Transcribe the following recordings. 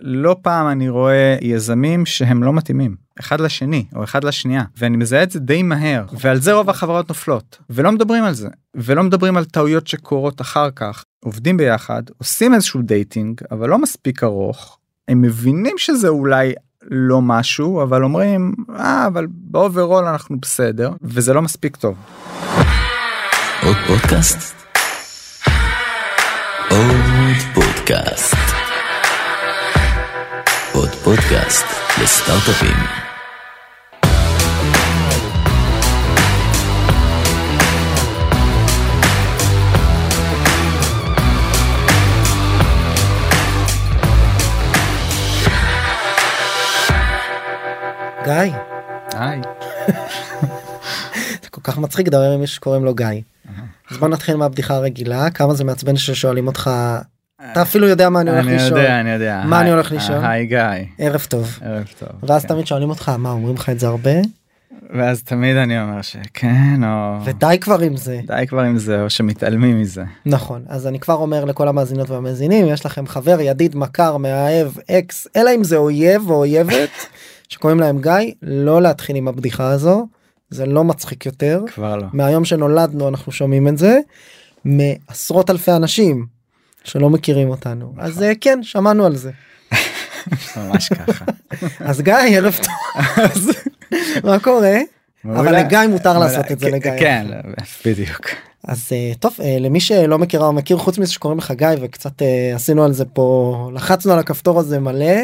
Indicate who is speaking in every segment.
Speaker 1: לא פעם אני רואה יזמים שהם לא מתאימים אחד לשני או אחד לשנייה ואני מזהה את זה די מהר ועל זה רוב החברות נופלות ולא מדברים על זה ולא מדברים על טעויות שקורות אחר כך עובדים ביחד עושים איזשהו dating אבל לא מספיק ארוך הם מבינים שזה אולי לא משהו אבל אומרים אה, אבל ב overall אנחנו בסדר וזה לא מספיק טוב.
Speaker 2: עוד פודקאסט? עוד פודקאסט. עוד פודקאסט לסטארט-אפים.
Speaker 3: גיא,
Speaker 1: היי.
Speaker 3: זה כל כך מצחיק לדבר עם מישהו שקוראים לו גיא. אז בוא נתחיל מהבדיחה הרגילה, כמה זה מעצבן ששואלים אותך, אתה אפילו יודע מה אני הולך
Speaker 1: אני
Speaker 3: לשאול.
Speaker 1: יודע אני יודע
Speaker 3: מה אני הולך לשאול?
Speaker 1: היי גיא
Speaker 3: ערב טוב.
Speaker 1: ערב טוב
Speaker 3: ואז
Speaker 1: כן.
Speaker 3: תמיד שואלים אותך, מה אומרים לך את זה הרבה?
Speaker 1: ואז תמיד אני אומר שכן או
Speaker 3: ודי כבר עם זה.
Speaker 1: די כבר עם זה או שמתעלמים מזה.
Speaker 3: נכון, אז אני כבר אומר לכל המאזינות והמאזינים, יש לכם חבר, ידיד, מכר, מאהב, אקס, אלא אם זה אויב או אויבת, שקוראים להם גיא, לא להתחיל עם הבדיחה הזו, זה לא מצחיק יותר.
Speaker 1: כבר לא.
Speaker 3: מהיום שנולדנו אנחנו שומעים את זה מעשרות אלפי אנשים שלא מכירים אותנו אז אה, כן שמענו על זה
Speaker 1: ממש ככה.
Speaker 3: אז גיא ערב טוב מה קורה אבל. לגיא מותר לעשות את זה לגיא.
Speaker 1: כן בדיוק.
Speaker 3: אז אה, טוב אה, למי שלא מכירה או מכיר חוץ מזה שקוראים לך גיא וקצת עשינו על זה פה לחצנו על הכפתור הזה מלא.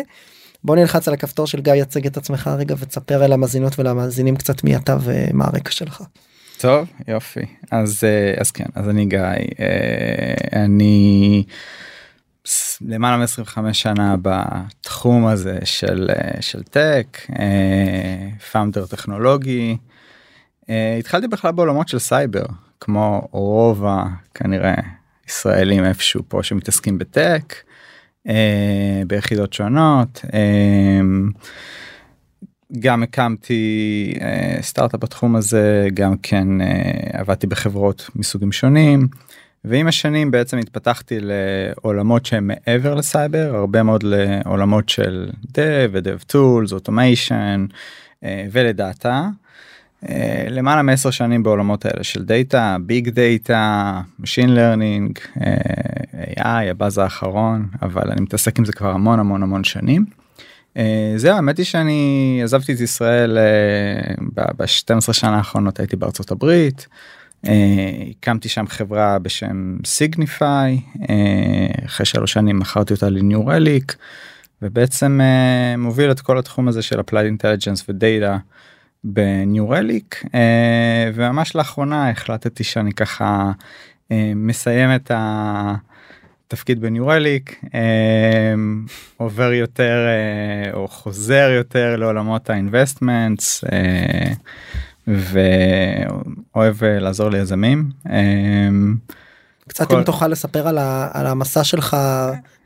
Speaker 3: בוא נלחץ על הכפתור של גיא תציג את עצמך רגע ותספר אל המאזינות ולמאזינים קצת מי אתה ומה הרקע שלך.
Speaker 1: טוב יופי אז אה, אז כן אז אני גיא אה, אני למעלה מ-25 שנה בתחום הזה של אה, של tech founder טכנולוגי התחלתי בכלל בעולמות של סייבר כמו רוב הכנראה ישראלים איפשהו פה שמתעסקים ב tech ביחידות שונות. אה, גם הקמתי אה, סטארט-אפ בתחום הזה גם כן אה, עבדתי בחברות מסוגים שונים ועם השנים בעצם התפתחתי לעולמות שהם מעבר לסייבר הרבה מאוד לעולמות של dev ו-dev tools automation ולדאטה. אה, למעלה מעשר שנים בעולמות האלה של דאטה big data Learning אה, AI הבאז האחרון אבל אני מתעסק עם זה כבר המון המון המון שנים. אה, זהו האמת היא שאני עזבתי את ישראל ב-12 שנה האחרונות הייתי בארצות הברית. אה, הקמתי שם חברה בשם סיגניפיי אחרי שלוש שנים מכרתי אותה לניו רליק ובעצם אה, מוביל את כל התחום הזה של applied intelligence ודאטה בניו רליק אה, וממש לאחרונה החלטתי שאני ככה אה, מסיים את התפקיד ב New Relic אה, עובר יותר אה, או חוזר יותר לעולמות ה investments אה, ואוהב אה, לעזור ליזמים. אה,
Speaker 3: קצת
Speaker 1: כל-
Speaker 3: אם תוכל לספר על, ה, על המסע שלך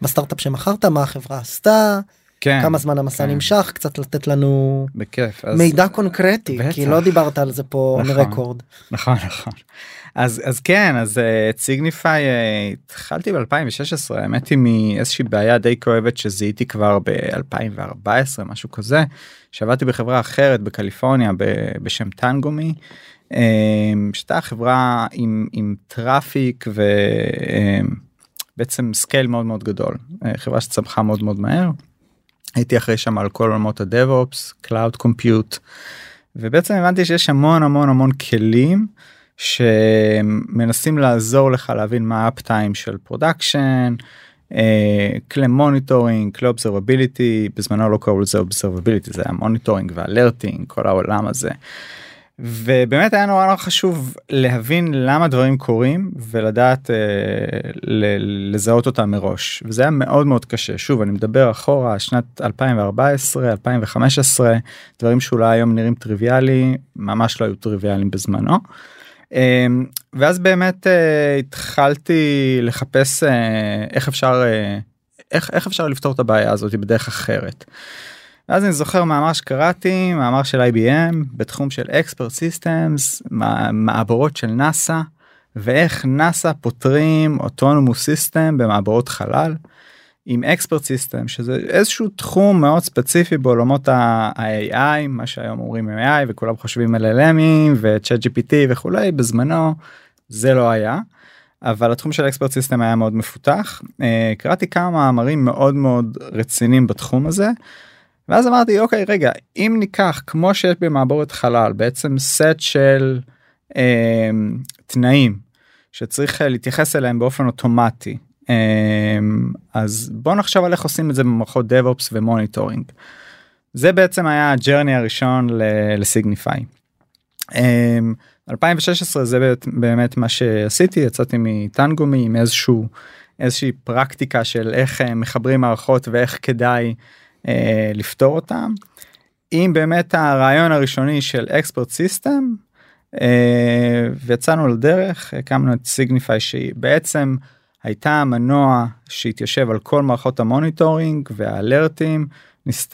Speaker 3: בסטארט-אפ שמכרת מה החברה עשתה
Speaker 1: כן,
Speaker 3: כמה זמן המסע
Speaker 1: כן.
Speaker 3: נמשך קצת לתת לנו
Speaker 1: בכיף. אז-
Speaker 3: מידע קונקרטי
Speaker 1: בטח.
Speaker 3: כי לא דיברת על זה פה
Speaker 1: נכון.
Speaker 3: מרקורד.
Speaker 1: נכון נכון אז אז כן אז אה, את SignifAI אה, התחלתי ב2016 האמת היא מאיזושהי בעיה די כואבת שזיהיתי כבר ב2014 משהו כזה שעבדתי בחברה אחרת בקליפורניה בשם TangoMe. אה, שהייתה חברה עם עם traffic ובעצם scale מאוד מאוד גדול אה, חברה שצמחה מאוד מאוד מהר. הייתי אחראי שם על כל עולמות ה DevOps, Cloud Compute, ובעצם הבנתי שיש המון המון המון כלים שמנסים לעזור לך להבין מה ה uptime של production, כלי monitoring, כלי observability, בזמנו לא קראו לזה observability, זה היה monitoring ו alerting, כל העולם הזה. ובאמת היה נורא נורא חשוב להבין למה דברים קורים ולדעת אה, ל- לזהות אותם מראש וזה היה מאוד מאוד קשה שוב אני מדבר אחורה שנת 2014 2015 דברים שאולי היום נראים טריוויאלי ממש לא היו טריוויאליים בזמנו. אה, ואז באמת אה, התחלתי לחפש אה, איך אפשר אה, איך, איך אפשר לפתור את הבעיה הזאת בדרך אחרת. ואז אני זוכר מאמר שקראתי מאמר של IBM בתחום של systems מע- מעבורות של נאסא ואיך נאסא פותרים אוטונומוס סיסטם במעבורות חלל. עם expert system שזה איזשהו תחום מאוד ספציפי בעולמות ה-AI מה שהיום אומרים AI וכולם חושבים על LLMים ו-chat GPT וכולי בזמנו זה לא היה. אבל התחום של expert system היה מאוד מפותח אה, קראתי כמה מאמרים מאוד מאוד רציניים בתחום הזה. ואז אמרתי אוקיי רגע אם ניקח כמו שיש במעבורת חלל בעצם סט של אה, תנאים שצריך להתייחס אליהם באופן אוטומטי אז בוא נחשוב על איך עושים את זה במערכות DevOps ו monitoring. זה בעצם היה ה journey הראשון ל SignifAI. 2016 זה באמת מה שעשיתי יצאתי מ TangoMe עם איזשהו איזושהי פרקטיקה של איך אה, מחברים מערכות ואיך כדאי אה, לפתור אותם. אם באמת הרעיון הראשוני של expert system אה, ויצאנו לדרך הקמנו את SignifAI שהיא בעצם הייתה מנוע שהתיישב על כל מערכות ה monitoring וה alertים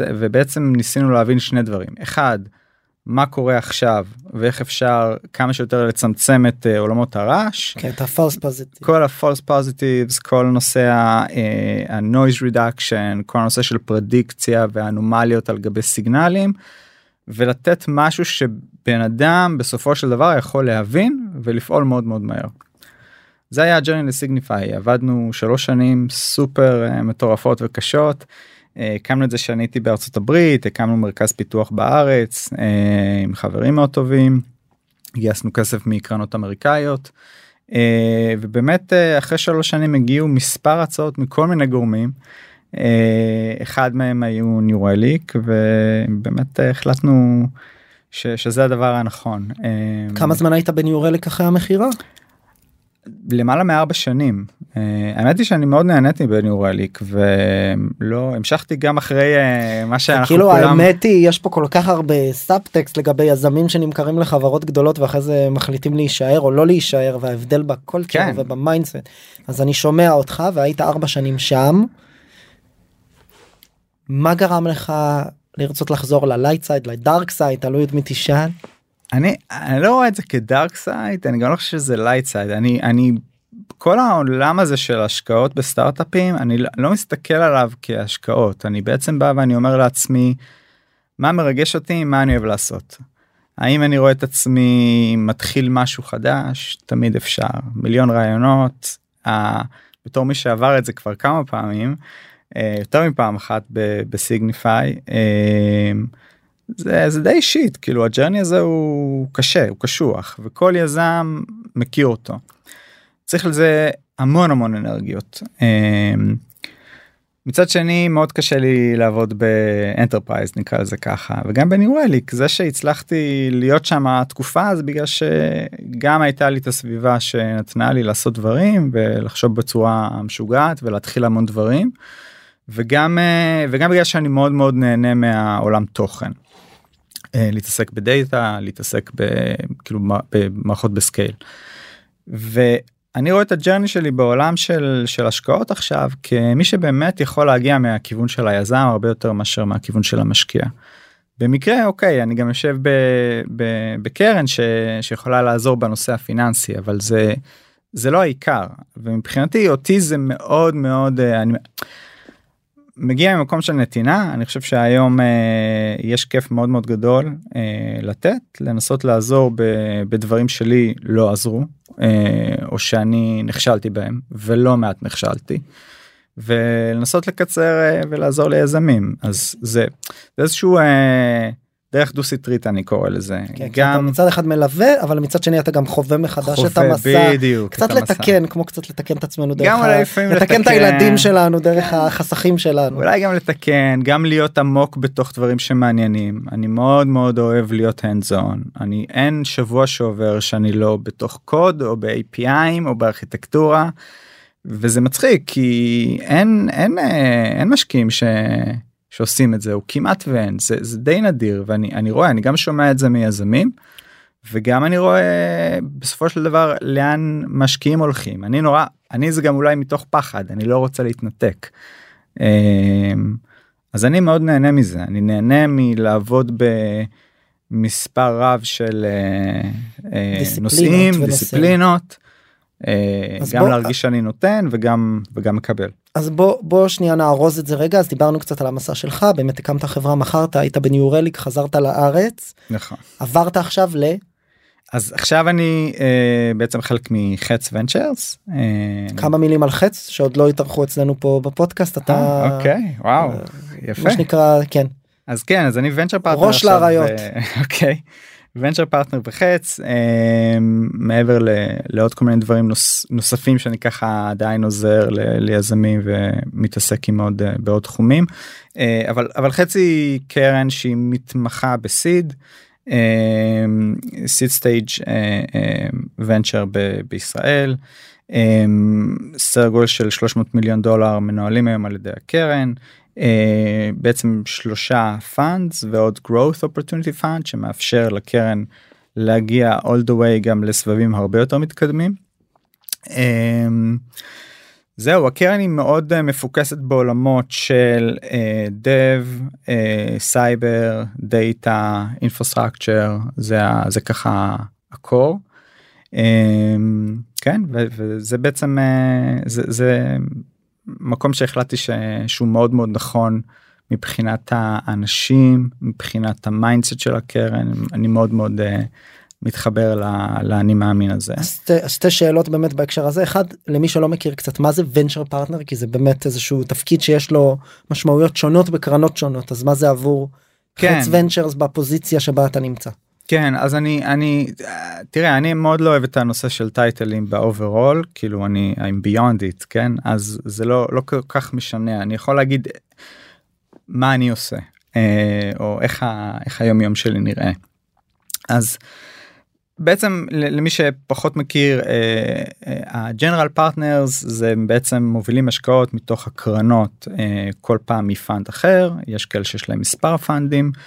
Speaker 1: ובעצם ניסינו להבין שני דברים אחד. מה קורה עכשיו ואיך אפשר כמה שיותר לצמצם את אה, עולמות הרעש.
Speaker 3: כן, את ה-false positive.
Speaker 1: כל ה-false positives, כל נושא ה-noise uh, reduction, כל הנושא של פרדיקציה ואנומליות על גבי סיגנלים, ולתת משהו שבן אדם בסופו של דבר יכול להבין ולפעול מאוד מאוד מהר. זה היה הג'רני לסיגניפיי, עבדנו שלוש שנים סופר uh, מטורפות וקשות. הקמנו את זה שאני הייתי בארצות הברית הקמנו מרכז פיתוח בארץ אה, עם חברים מאוד טובים. גייסנו כסף מקרנות אמריקאיות אה, ובאמת אה, אחרי שלוש שנים הגיעו מספר הצעות מכל מיני גורמים. אחד מהם היו New Relic ובאמת החלטנו ש, שזה הדבר הנכון.
Speaker 3: כמה זמן היית ב New Relic אחרי המכירה?
Speaker 1: למעלה מארבע שנים uh, האמת היא שאני מאוד נהניתי ב New Relic ולא המשכתי גם אחרי אה, מה שאנחנו
Speaker 3: כאילו כולם... האמת היא יש פה כל כך הרבה סאבטקסט לגבי יזמים שנמכרים לחברות גדולות ואחרי זה מחליטים להישאר או לא להישאר וההבדל ב culture כן. וב mindset אז אני שומע אותך והיית ארבע שנים שם. מה גרם לך לרצות לחזור ל light side ל dark side תלוי את מי תשאל.
Speaker 1: אני אני לא רואה את זה כ dark side אני גם לא חושב שזה light side אני אני כל העולם הזה של השקעות בסטארט-אפים אני לא, לא מסתכל עליו כהשקעות אני בעצם בא ואני אומר לעצמי מה מרגש אותי מה אני אוהב לעשות. האם אני רואה את עצמי מתחיל משהו חדש תמיד אפשר מיליון רעיונות אה, בתור מי שעבר את זה כבר כמה פעמים אה, יותר מפעם אחת ב SignifAI. אה, זה, זה די אישית כאילו ה journey הזה הוא קשה הוא קשוח וכל יזם מכיר אותו. צריך לזה המון המון אנרגיות. אמ, מצד שני מאוד קשה לי לעבוד ב enterprise נקרא לזה ככה וגם ב New Relic זה שהצלחתי להיות שם תקופה אז בגלל שגם הייתה לי את הסביבה שנתנה לי לעשות דברים ולחשוב בצורה משוגעת ולהתחיל המון דברים וגם אה, וגם בגלל שאני מאוד מאוד נהנה מהעולם תוכן. אה, להתעסק בדאטה להתעסק כאילו במערכות ב scale. ואני רואה את ה journey שלי בעולם של של השקעות עכשיו כמי שבאמת יכול להגיע מהכיוון של היזם הרבה יותר מאשר מהכיוון של המשקיע. במקרה אוקיי אני גם יושב ב, ב, בקרן ש, שיכולה לעזור בנושא הפיננסי אבל זה זה לא העיקר ומבחינתי אותי זה מאוד מאוד אה, אני. מגיע ממקום של נתינה אני חושב שהיום אה, יש כיף מאוד מאוד גדול אה, לתת לנסות לעזור ב, בדברים שלי לא עזרו אה, או שאני נכשלתי בהם ולא מעט נכשלתי. ולנסות לקצר אה, ולעזור ליזמים אז זה, זה איזשהו אה, דרך דו סטרית אני קורא לזה.
Speaker 3: כן, גם מצד אחד מלווה אבל מצד שני אתה גם חווה מחדש חווה, את המסע.
Speaker 1: בדיוק,
Speaker 3: קצת לתקן המסע. כמו קצת לתקן את עצמנו דרך
Speaker 1: גם ה... לתקן,
Speaker 3: לתקן את הילדים שלנו דרך החסכים שלנו.
Speaker 1: אולי גם לתקן גם להיות עמוק בתוך דברים שמעניינים. אני מאוד מאוד אוהב להיות hands on אני אין שבוע שעובר שאני לא בתוך קוד או ב-APIים או בארכיטקטורה וזה מצחיק כי אין אין אה, אין משקיעים ש... שעושים את זה הוא כמעט ואין זה, זה די נדיר ואני אני רואה אני גם שומע את זה מיזמים וגם אני רואה בסופו של דבר לאן משקיעים הולכים אני נורא אני זה גם אולי מתוך פחד אני לא רוצה להתנתק. אמ, אז אני מאוד נהנה מזה אני נהנה מלעבוד במספר רב של אה, אה, נושאים דיסציפלינות. אה, גם בוא... להרגיש שאני נותן וגם וגם מקבל.
Speaker 3: אז בוא בוא שנייה נארוז את זה רגע אז דיברנו קצת על המסע שלך באמת הקמת חברה מכרת היית בניורליק חזרת לארץ
Speaker 1: נכון.
Speaker 3: עברת עכשיו ל...
Speaker 1: אז עכשיו אני אה, בעצם חלק מחץ Ventures. אה,
Speaker 3: כמה מילים על חץ שעוד לא התארחו אצלנו פה בפודקאסט אתה
Speaker 1: אה, אוקיי וואו
Speaker 3: אה,
Speaker 1: יפה
Speaker 3: מה שנקרא כן
Speaker 1: אז כן אז אני venture partner
Speaker 3: ראש לאריות.
Speaker 1: אוקיי. venture partner בחץ אה, מעבר ל, לעוד כל מיני דברים נוס, נוספים שאני ככה עדיין עוזר ל, ליזמים ומתעסק עם עוד אה, בעוד תחומים אה, אבל אבל חץ היא קרן שהיא מתמחה ב seed. seed stage venture בישראל סדר גודל של 300 מיליון דולר מנוהלים היום על ידי הקרן בעצם שלושה funds ועוד growth opportunity fund שמאפשר לקרן להגיע all the way גם לסבבים הרבה יותר מתקדמים. Um, זהו הקרן היא מאוד uh, מפוקסת בעולמות של uh, dev, סייבר, דאטה, infrastructure זה, זה ככה ה core. כן וזה בעצם uh, זה, זה מקום שהחלטתי ש... שהוא מאוד מאוד נכון מבחינת האנשים מבחינת ה mindset של הקרן אני מאוד מאוד uh, מתחבר לאני מאמין הזה.
Speaker 3: אז שתי שאלות באמת בהקשר הזה אחד למי שלא מכיר קצת מה זה venture partner כי זה באמת איזשהו תפקיד שיש לו משמעויות שונות בקרנות שונות אז מה זה עבור
Speaker 1: כן.
Speaker 3: חץ Ventures בפוזיציה שבה אתה נמצא.
Speaker 1: כן אז אני אני תראה אני מאוד לא אוהב את הנושא של טייטלים ב overall כאילו אני I'm beyond it כן אז זה לא לא כל כך משנה אני יכול להגיד מה אני עושה אה, או איך, ה, איך היום יום שלי נראה. אז בעצם למי שפחות מכיר ה general uh, partners זה בעצם מובילים השקעות מתוך הקרנות uh, כל פעם מ fund אחר יש כאלה שיש להם מספר פאנדים. אמ,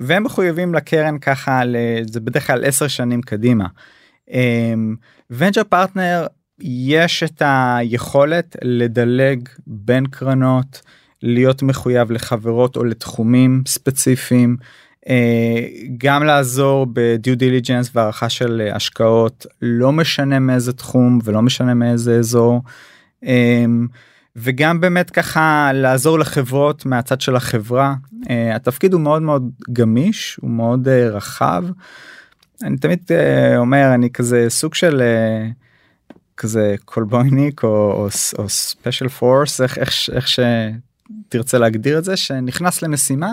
Speaker 1: והם מחויבים לקרן ככה זה בדרך כלל 10 שנים קדימה. אמ, פרטנר יש את היכולת לדלג בין קרנות להיות מחויב לחברות או לתחומים ספציפיים. אה, גם לעזור ב due diligence והערכה של השקעות לא משנה מאיזה תחום ולא משנה מאיזה אזור. אמ, וגם באמת ככה לעזור לחברות מהצד של החברה uh, התפקיד הוא מאוד מאוד גמיש הוא מאוד uh, רחב. אני תמיד uh, אומר אני כזה סוג של uh, כזה קולבויניק או ספיישל פורס איך, איך, איך שתרצה להגדיר את זה שנכנס למשימה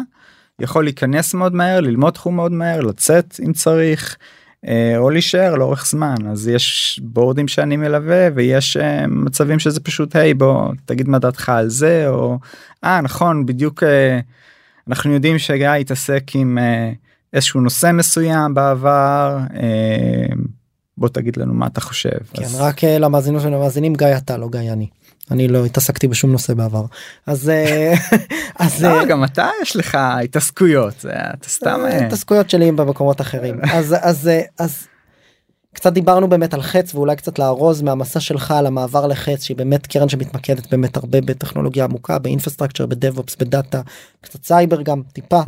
Speaker 1: יכול להיכנס מאוד מהר ללמוד תחום מאוד מהר לצאת אם צריך. אה, או להישאר לאורך זמן אז יש בורדים שאני מלווה ויש אה, מצבים שזה פשוט היי בוא תגיד מה דעתך על זה או אה נכון בדיוק אה, אנחנו יודעים שגיא התעסק עם איזשהו נושא מסוים בעבר בוא תגיד לנו מה אתה חושב.
Speaker 3: כן אז... רק למאזינים ולמאזינים גיא אתה לא גיא אני. אני לא התעסקתי בשום נושא בעבר אז
Speaker 1: אז לא, גם אתה יש לך התעסקויות אתה סתם
Speaker 3: התעסקויות שלי במקומות אחרים אז אז אז. קצת דיברנו באמת על חץ ואולי קצת לארוז מהמסע שלך על המעבר לחץ שהיא באמת קרן שמתמקדת באמת הרבה בטכנולוגיה עמוקה ב infrastructure ב DevOps בדאטה קצת סייבר גם טיפה.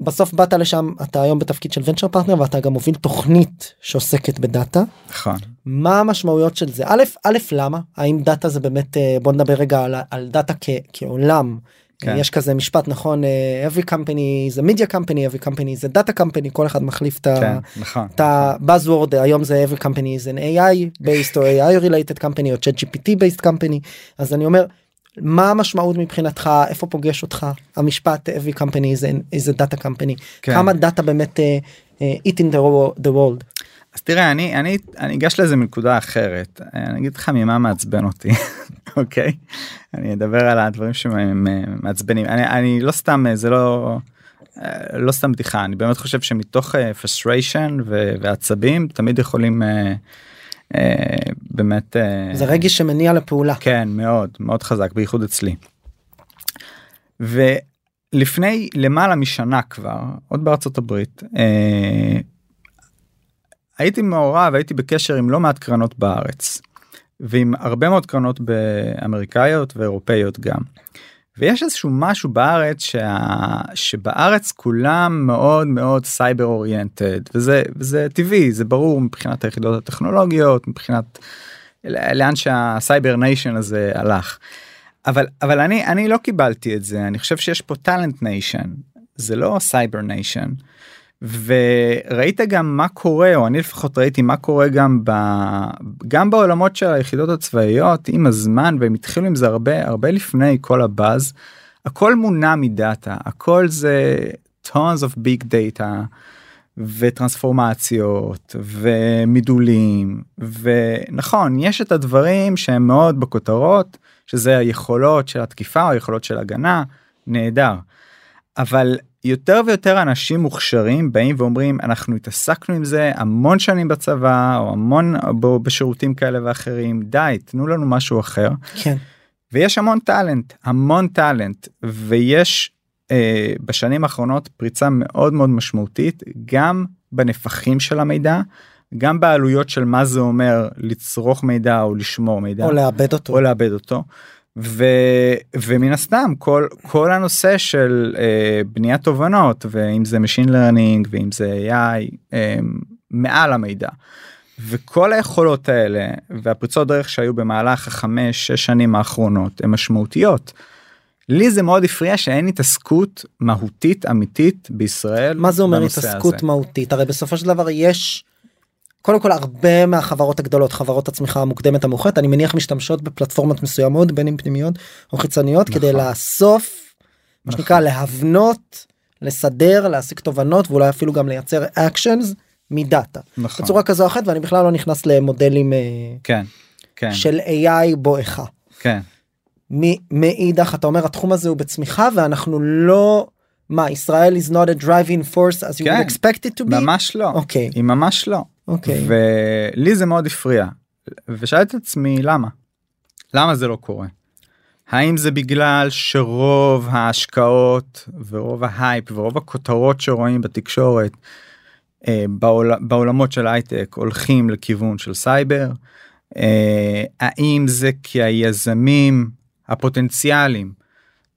Speaker 1: נכון.
Speaker 3: בסוף באת לשם אתה היום בתפקיד של venture partner ואתה גם מוביל תוכנית שעוסקת בדאטה.
Speaker 1: נכון.
Speaker 3: מה המשמעויות של זה? א', א', למה? האם דאטה זה באמת אה, בוא נדבר רגע על, על דאטה כ, כעולם. כן. יש כזה משפט נכון אה, every company זה media company every company זה data company כל אחד מחליף את
Speaker 1: כן, נכון,
Speaker 3: את ה-buzzword היום זה every company is an AI based או AI related company או chat GPT based company אז אני אומר מה המשמעות מבחינתך איפה פוגש אותך המשפט every company is, an, is a data company כן. כמה דאטה באמת uh, uh, it in the, the world.
Speaker 1: אז תראה אני אני אני אגש לזה מנקודה אחרת אני אגיד לך ממה מעצבן אותי אוקיי אני אדבר על הדברים שמעצבנים אני אני לא סתם זה לא לא סתם בדיחה אני באמת חושב שמתוך frustration ועצבים תמיד יכולים. אה, באמת
Speaker 3: אה, זה רגש שמניע לפעולה
Speaker 1: כן מאוד מאוד חזק בייחוד אצלי. ולפני למעלה משנה כבר עוד בארצות הברית אה, הייתי מעורב הייתי בקשר עם לא מעט קרנות בארץ ועם הרבה מאוד קרנות באמריקאיות ואירופאיות גם. ויש איזשהו משהו בארץ שה... שבארץ כולם מאוד מאוד סייבר אוריינטד וזה וזה טבעי זה ברור מבחינת היחידות הטכנולוגיות מבחינת לאן שה cyber nation הזה הלך. אבל אבל אני אני לא קיבלתי את זה אני חושב שיש פה talent nation זה לא cyber nation. וראית גם מה קורה או אני לפחות ראיתי מה קורה גם ב... גם בעולמות של היחידות הצבאיות עם הזמן והם התחילו עם זה הרבה הרבה לפני כל הבאז. הכל מונע מדאטה הכל זה tons of big data וטרנספורמציות ומידולים ונכון יש את הדברים שהם מאוד בכותרות שזה היכולות של התקיפה או היכולות של הגנה נהדר. אבל יותר ויותר אנשים מוכשרים באים ואומרים אנחנו התעסקנו עם זה המון שנים בצבא או המון בו בשירותים כאלה ואחרים די תנו לנו משהו אחר.
Speaker 3: כן.
Speaker 1: ויש המון טאלנט המון טאלנט ויש אה, בשנים האחרונות פריצה מאוד מאוד משמעותית גם בנפחים של המידע גם בעלויות של מה זה אומר לצרוך מידע או לשמור מידע
Speaker 3: או לאבד אותו
Speaker 1: או לאבד אותו. ו, ומן הסתם כל כל הנושא של אה, בניית תובנות ואם זה machine learning ואם זה AI אה, מעל המידע. וכל היכולות האלה והפריצות דרך שהיו במהלך החמש שש שנים האחרונות הן משמעותיות. לי זה מאוד הפריע שאין התעסקות מהותית אמיתית בישראל.
Speaker 3: מה זה אומר התעסקות
Speaker 1: הזה.
Speaker 3: מהותית הרי בסופו של דבר יש. קודם כל הרבה מהחברות הגדולות חברות הצמיחה המוקדמת המאוחרת אני מניח משתמשות בפלטפורמות מסוימות בין אם פנימיות או חיצוניות כדי
Speaker 1: נכון.
Speaker 3: לאסוף מה
Speaker 1: נכון.
Speaker 3: שנקרא להבנות לסדר להסיק תובנות ואולי אפילו גם לייצר actions מדאטה
Speaker 1: נכון.
Speaker 3: בצורה כזו או אחרת ואני בכלל לא נכנס למודלים אה,
Speaker 1: כן. כן.
Speaker 3: של AI בואכה.
Speaker 1: כן.
Speaker 3: מאידך אתה אומר התחום הזה הוא בצמיחה ואנחנו לא מה ישראל is not a driving force as you
Speaker 1: כן.
Speaker 3: would expect it to be.
Speaker 1: ממש לא.
Speaker 3: אוקיי
Speaker 1: היא ממש לא.
Speaker 3: אוקיי.
Speaker 1: ולי זה מאוד הפריע. ושאלתי את עצמי למה? למה זה לא קורה? האם זה בגלל שרוב ההשקעות ורוב ההייפ ורוב הכותרות שרואים בתקשורת אה, בעול, בעולמות של הייטק הולכים לכיוון של סייבר? אה, האם זה כי היזמים הפוטנציאליים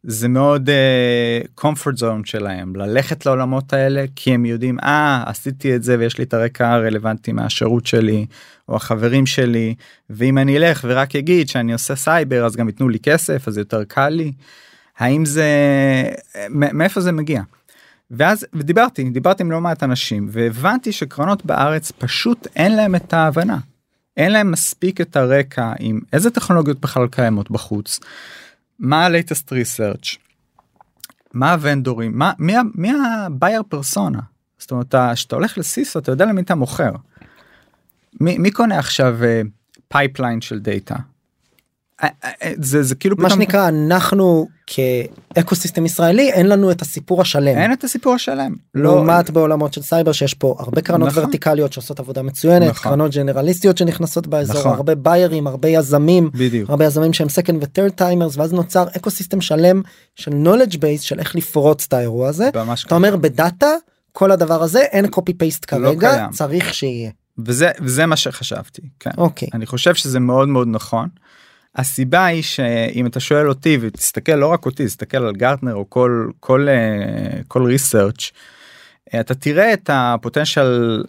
Speaker 1: זה מאוד uh, comfort zone שלהם ללכת לעולמות האלה כי הם יודעים אה עשיתי את זה ויש לי את הרקע הרלוונטי מהשירות שלי או החברים שלי ואם אני אלך ורק אגיד שאני עושה סייבר אז גם ייתנו לי כסף אז יותר קל לי. האם זה מאיפה זה מגיע. ואז ודיברתי דיברתי עם לא מעט אנשים והבנתי שקרנות בארץ פשוט אין להם את ההבנה. אין להם מספיק את הרקע עם איזה טכנולוגיות בכלל קיימות בחוץ. מה ה-latest research, מה הוונדורים, מה, מי, מי ה buyer persona. זאת אומרת, כשאתה הולך ל CISO אתה יודע למי אתה מוכר. מי, מי קונה עכשיו pipeline של דאטה? אה, אה, אה, זה זה כאילו
Speaker 3: מה שנקרא אנחנו כ ecosystem ישראלי אין לנו את הסיפור השלם.
Speaker 1: אין את הסיפור השלם.
Speaker 3: לעומת בעולמות של סייבר שיש פה הרבה קרנות
Speaker 1: נכון.
Speaker 3: ורטיקליות שעושות עבודה מצוינת
Speaker 1: נכון.
Speaker 3: קרנות ג'נרליסטיות שנכנסות באזור
Speaker 1: נכון.
Speaker 3: הרבה ביירים הרבה יזמים
Speaker 1: בדיוק.
Speaker 3: הרבה יזמים שהם second ו-third timers ואז נוצר ecosystem שלם של knowledge base של איך לפרוץ את האירוע הזה. אתה אומר בדאטה כל הדבר הזה אין copy paste
Speaker 1: לא
Speaker 3: כרגע
Speaker 1: קיים.
Speaker 3: צריך שיהיה.
Speaker 1: וזה וזה מה שחשבתי. כן.
Speaker 3: אוקיי.
Speaker 1: אני חושב שזה מאוד מאוד נכון. הסיבה היא שאם אתה שואל אותי ותסתכל לא רק אותי תסתכל על גרטנר או כל כל אה, כל research אתה תראה את ה-potential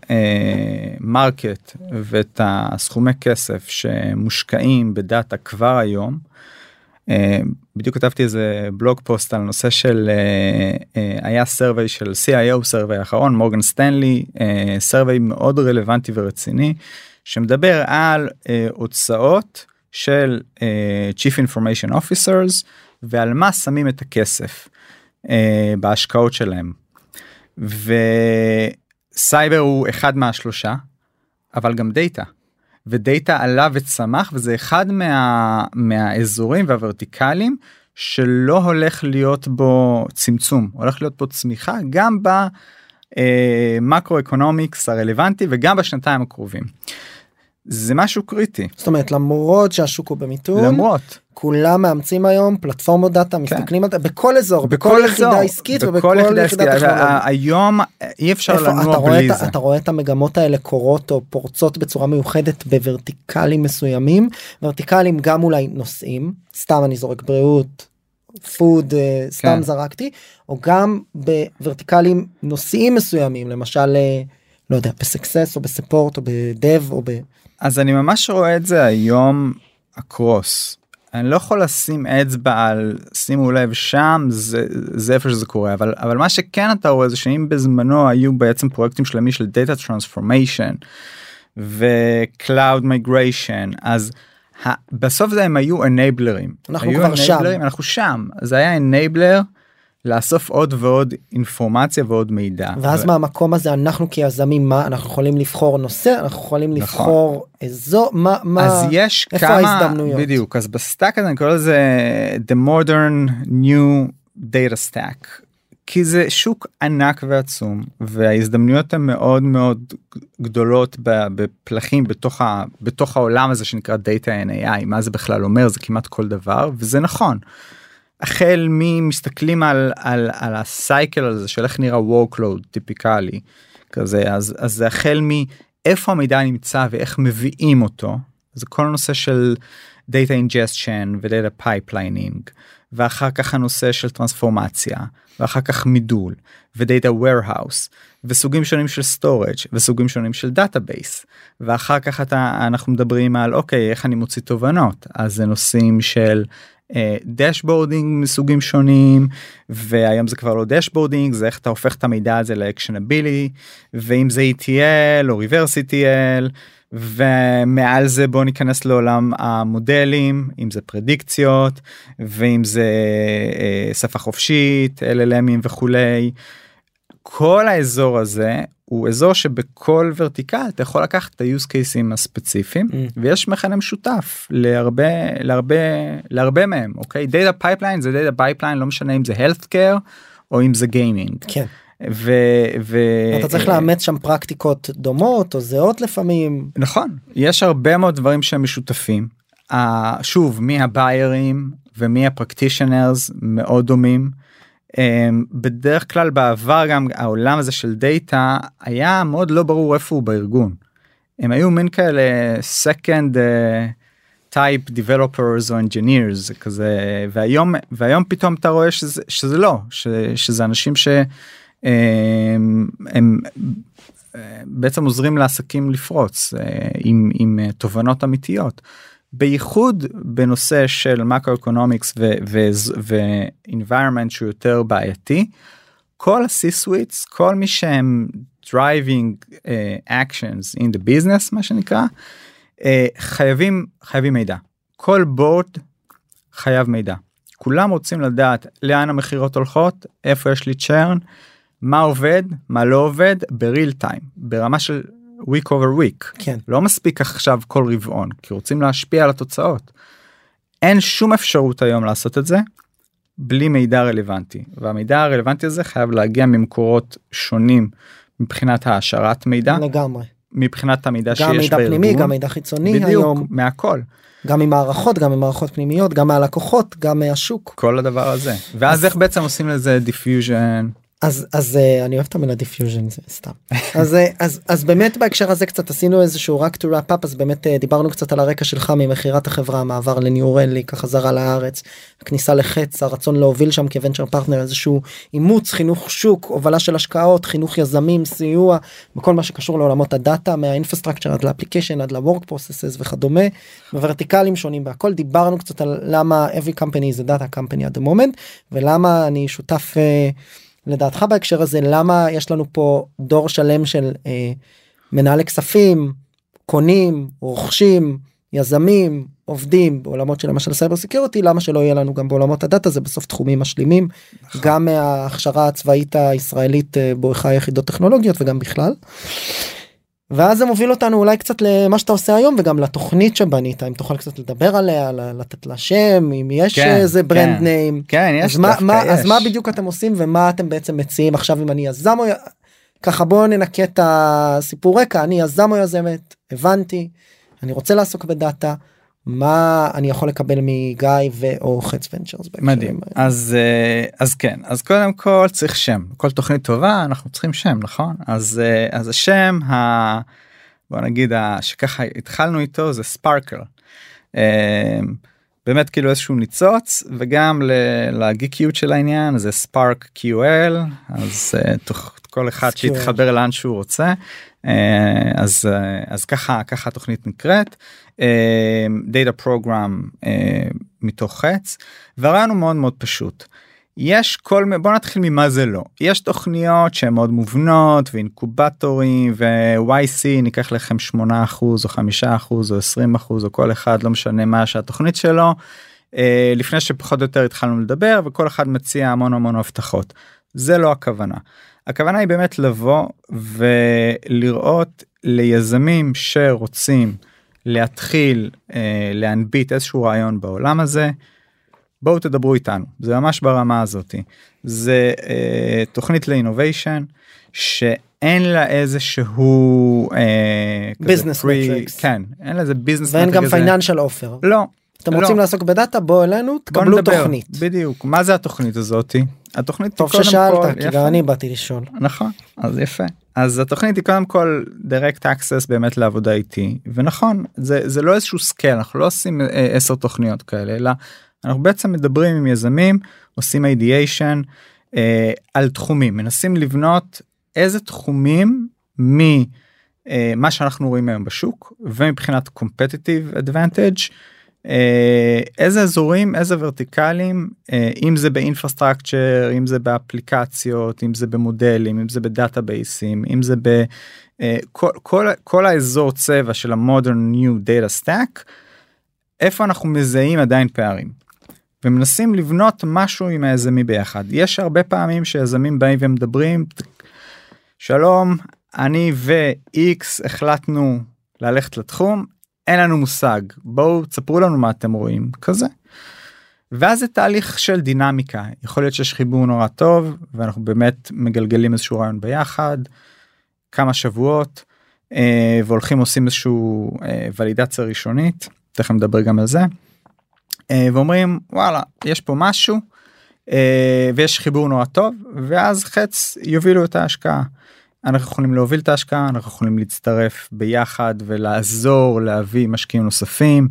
Speaker 1: market ואת הסכומי כסף שמושקעים בדאטה כבר היום. אה, בדיוק כתבתי איזה blog post על נושא של אה, אה, היה survey של CIO survey האחרון מורגן סטנלי survey מאוד רלוונטי ורציני שמדבר על אה, הוצאות של אה, Chief Information Officers ועל מה שמים את הכסף אה, בהשקעות שלהם. וסייבר הוא אחד מהשלושה אבל גם דאטה. ודאטה עלה וצמח וזה אחד מה, מהאזורים והוורטיקלים שלא הולך להיות בו צמצום הולך להיות פה צמיחה גם ב-macro economics הרלוונטי וגם בשנתיים הקרובים. זה משהו קריטי
Speaker 3: זאת אומרת למרות שהשוק הוא במיתון
Speaker 1: למרות
Speaker 3: כולם מאמצים היום פלטפורמות דאטה מסתכלים על זה בכל אזור בכל יחידה עסקית ובכל יחידה טכנולוגית.
Speaker 1: היום אי אפשר לנוע בלי
Speaker 3: את,
Speaker 1: זה.
Speaker 3: אתה רואה את המגמות האלה קורות או פורצות בצורה מיוחדת בוורטיקלים מסוימים ורטיקלים גם אולי נושאים סתם אני זורק בריאות פוד אה, סתם
Speaker 1: כן.
Speaker 3: זרקתי או גם בוורטיקלים נושאים מסוימים למשל אה, לא יודע בסקסס או בספורט או בדב או ב...
Speaker 1: אז אני ממש רואה את זה היום אקרוס. אני לא יכול לשים אצבע על שימו לב שם זה זה איפה שזה קורה אבל אבל מה שכן אתה רואה זה שאם בזמנו היו בעצם פרויקטים שלמים של data transformation ו-cloud migration אז בסוף זה הם היו enablers
Speaker 3: אנחנו
Speaker 1: היו
Speaker 3: כבר שם.
Speaker 1: אנחנו שם זה היה enabler לאסוף עוד ועוד אינפורמציה ועוד מידע.
Speaker 3: ואז
Speaker 1: ו-
Speaker 3: מהמקום הזה אנחנו כיזמים מה אנחנו יכולים לבחור נושא אנחנו יכולים
Speaker 1: נכון.
Speaker 3: לבחור אזור מה מה
Speaker 1: אז יש
Speaker 3: איפה
Speaker 1: כמה
Speaker 3: ההזדמנויות?
Speaker 1: בדיוק אז ב-stack הזה אני קורא לזה the modern new data stack כי זה שוק ענק ועצום וההזדמנויות הן מאוד מאוד גדולות בפלחים בתוך ה, בתוך העולם הזה שנקרא data and AI מה זה בכלל אומר זה כמעט כל דבר וזה נכון. החל ממסתכלים על על על הסייקל הזה של איך נראה workload טיפיקלי כזה אז אז זה החל מאיפה המידע נמצא ואיך מביאים אותו זה כל הנושא של data ingestion ו-data pipelining ואחר כך הנושא של טרנספורמציה ואחר כך מידול ו-data warehouse וסוגים שונים של storage וסוגים שונים של database ואחר כך אתה אנחנו מדברים על אוקיי איך אני מוציא תובנות? אז זה נושאים של dashboarding מסוגים שונים והיום זה כבר לא dashboarding זה איך אתה הופך את המידע הזה ל-actionable ואם זה ETL או reverse ETL ומעל זה בוא ניכנס לעולם המודלים אם זה פרדיקציות ואם זה אה, שפה חופשית LLMים וכולי. כל האזור הזה הוא אזור שבכל ורטיקל אתה יכול לקחת את ה-use cases הספציפיים
Speaker 3: Mm.
Speaker 1: ויש מכנה משותף להרבה להרבה להרבה מהם אוקיי data pipeline זה data pipeline לא משנה אם זה healthcare או אם זה גיימינג.
Speaker 3: כן
Speaker 1: ו... ו...
Speaker 3: אתה צריך לאמץ שם פרקטיקות דומות או זהות לפעמים
Speaker 1: נכון יש הרבה מאוד דברים שהם משותפים. שוב מי הביירים ומי הפרקטישנרס מאוד דומים. Um, בדרך כלל בעבר גם העולם הזה של דאטה היה מאוד לא ברור איפה הוא בארגון. הם היו מין כאלה second uh, type developers או engineers זה כזה והיום והיום פתאום אתה רואה שזה שזה לא ש, שזה אנשים שהם הם אה, בעצם עוזרים לעסקים לפרוץ אה, עם, עם תובנות אמיתיות. בייחוד בנושא של macro economics ו-environment שהוא יותר בעייתי. כל ה-C-Suites, כל מי שהם driving uh, actions in the business מה שנקרא, uh, חייבים חייבים מידע. כל board חייב מידע. כולם רוצים לדעת לאן המכירות הולכות, איפה יש לי churn, מה עובד, מה לא עובד, ב-real time, ברמה של week over week.
Speaker 3: כן
Speaker 1: לא מספיק עכשיו כל רבעון, כי רוצים להשפיע על התוצאות. אין שום אפשרות היום לעשות את זה בלי מידע רלוונטי, והמידע הרלוונטי הזה חייב להגיע ממקורות שונים מבחינת העשרת מידע,
Speaker 3: לגמרי
Speaker 1: מבחינת המידע
Speaker 3: גם
Speaker 1: שיש
Speaker 3: מידע
Speaker 1: בארגון.
Speaker 3: פנימי גם מידע חיצוני
Speaker 1: בדיוק,
Speaker 3: היום
Speaker 1: מהכל,
Speaker 3: גם ממערכות גם ממערכות פנימיות גם מהלקוחות גם מהשוק
Speaker 1: כל הדבר הזה. ואז איך בעצם עושים לזה diffusion?
Speaker 3: אז אז אה, אני אוהב את המילה diffusion זה סתם אז אה, אז אז באמת בהקשר הזה קצת עשינו איזשהו רק to wrap up אז באמת אה, דיברנו קצת על הרקע שלך ממכירת החברה המעבר לניורלי חזרה לארץ הכניסה לחץ הרצון להוביל שם כוונצ'ר פרטנר איזשהו אימוץ חינוך שוק הובלה של השקעות חינוך יזמים סיוע בכל מה שקשור לעולמות הדאטה מה-infrastructure עד ל-application עד ל-work processes וכדומה בוורטיקלים שונים והכל דיברנו קצת על למה every company is a data company at the moment ולמה אני שותף. אה, לדעתך בהקשר הזה למה יש לנו פה דור שלם של אה, מנהלי כספים קונים רוכשים יזמים עובדים בעולמות של למשל cyber security למה שלא יהיה לנו גם בעולמות הדאטה זה בסוף תחומים משלימים גם מההכשרה הצבאית הישראלית אה, בואכה יחידות טכנולוגיות וגם בכלל. ואז זה מוביל אותנו אולי קצת למה שאתה עושה היום וגם לתוכנית שבנית אם תוכל קצת לדבר עליה לתת לה שם אם יש
Speaker 1: כן,
Speaker 3: איזה brand
Speaker 1: כן.
Speaker 3: name
Speaker 1: כן, יש
Speaker 3: אז מה, מה, אז
Speaker 1: יש.
Speaker 3: מה בדיוק אתם עושים ומה אתם בעצם מציעים? עכשיו אם אני יזם או ככה בואו ננקה את הסיפור. רקע אני יזם או יזמת הבנתי. אני רוצה לעסוק בדאטה מה אני יכול לקבל מגיא ואו חץ ונצ'רס.
Speaker 1: מדהים. אז אה, אז כן אז קודם כל צריך שם כל תוכנית טובה אנחנו צריכים שם נכון אז אה, אז השם ה... בוא נגיד. שככה התחלנו איתו זה ספארקל. באמת כאילו איזשהו ניצוץ וגם לגיקיות של העניין זה ספארק QL אז אה, תוך כל אחד. שיתחבר לאן שהוא רוצה אה, אז אה, אז ככה ככה התוכנית נקראת אה, data program אה, מתוך חץ והרעיון הוא מאוד מאוד פשוט. יש כל מיני בוא נתחיל ממה זה לא יש תוכניות שהן מאוד מובנות ואינקובטורים ו-YC ניקח לכם 8% או 5% או 20% או כל אחד לא משנה מה שהתוכנית שלו. אה, לפני שפחות או יותר התחלנו לדבר וכל אחד מציע המון המון הבטחות. זה לא הכוונה. הכוונה היא באמת לבוא ולראות ליזמים שרוצים להתחיל אה, להנביט איזשהו רעיון בעולם הזה. בואו תדברו איתנו זה ממש ברמה הזאתי זה אה, תוכנית לאינוביישן שאין לה איזה שהוא
Speaker 3: business metrics
Speaker 1: כן אין לזה business
Speaker 3: ואין גם financial offer
Speaker 1: לא
Speaker 3: אתם
Speaker 1: לא.
Speaker 3: רוצים לעסוק בדאטה בואו אלינו
Speaker 1: בוא
Speaker 3: תקבלו
Speaker 1: נדבר.
Speaker 3: תוכנית.
Speaker 1: בדיוק מה זה התוכנית הזאתי התוכנית
Speaker 3: טוב ששאלת
Speaker 1: כל-
Speaker 3: כי
Speaker 1: יפה.
Speaker 3: גם אני באתי לשאול.
Speaker 1: נכון אז יפה אז התוכנית היא קודם כל direct access באמת לעבודה איתי ונכון זה זה לא איזשהו scale אנחנו לא עושים אה, עשר תוכניות כאלה אלא אנחנו בעצם מדברים עם יזמים עושים ideation אה, על תחומים מנסים לבנות איזה תחומים ממה שאנחנו רואים היום בשוק ומבחינת competitive advantage אה, איזה אזורים איזה ורטיקלים אה, אם זה ב-infrastructure אם זה באפליקציות אם זה במודלים אם זה בדאטאבייסים אם זה ב... אה, כל, כל, האזור צבע של ה-modern new data stack איפה אנחנו מזהים עדיין פערים. ומנסים לבנות משהו עם היזמי ביחד יש הרבה פעמים שיזמים באים ומדברים שלום אני ו-X החלטנו ללכת לתחום אין לנו מושג בואו תספרו לנו מה אתם רואים כזה. ואז זה תהליך של דינמיקה יכול להיות שיש חיבור נורא טוב ואנחנו באמת מגלגלים איזשהו רעיון ביחד כמה שבועות אה, והולכים עושים איזשהו אה, ולידציה ראשונית תכף נדבר גם על זה. אה, ואומרים וואלה יש פה משהו אה, ויש חיבור נורא טוב ואז חץ יובילו את ההשקעה. אנחנו יכולים להוביל את ההשקעה אנחנו יכולים להצטרף ביחד ולעזור להביא משקיעים נוספים.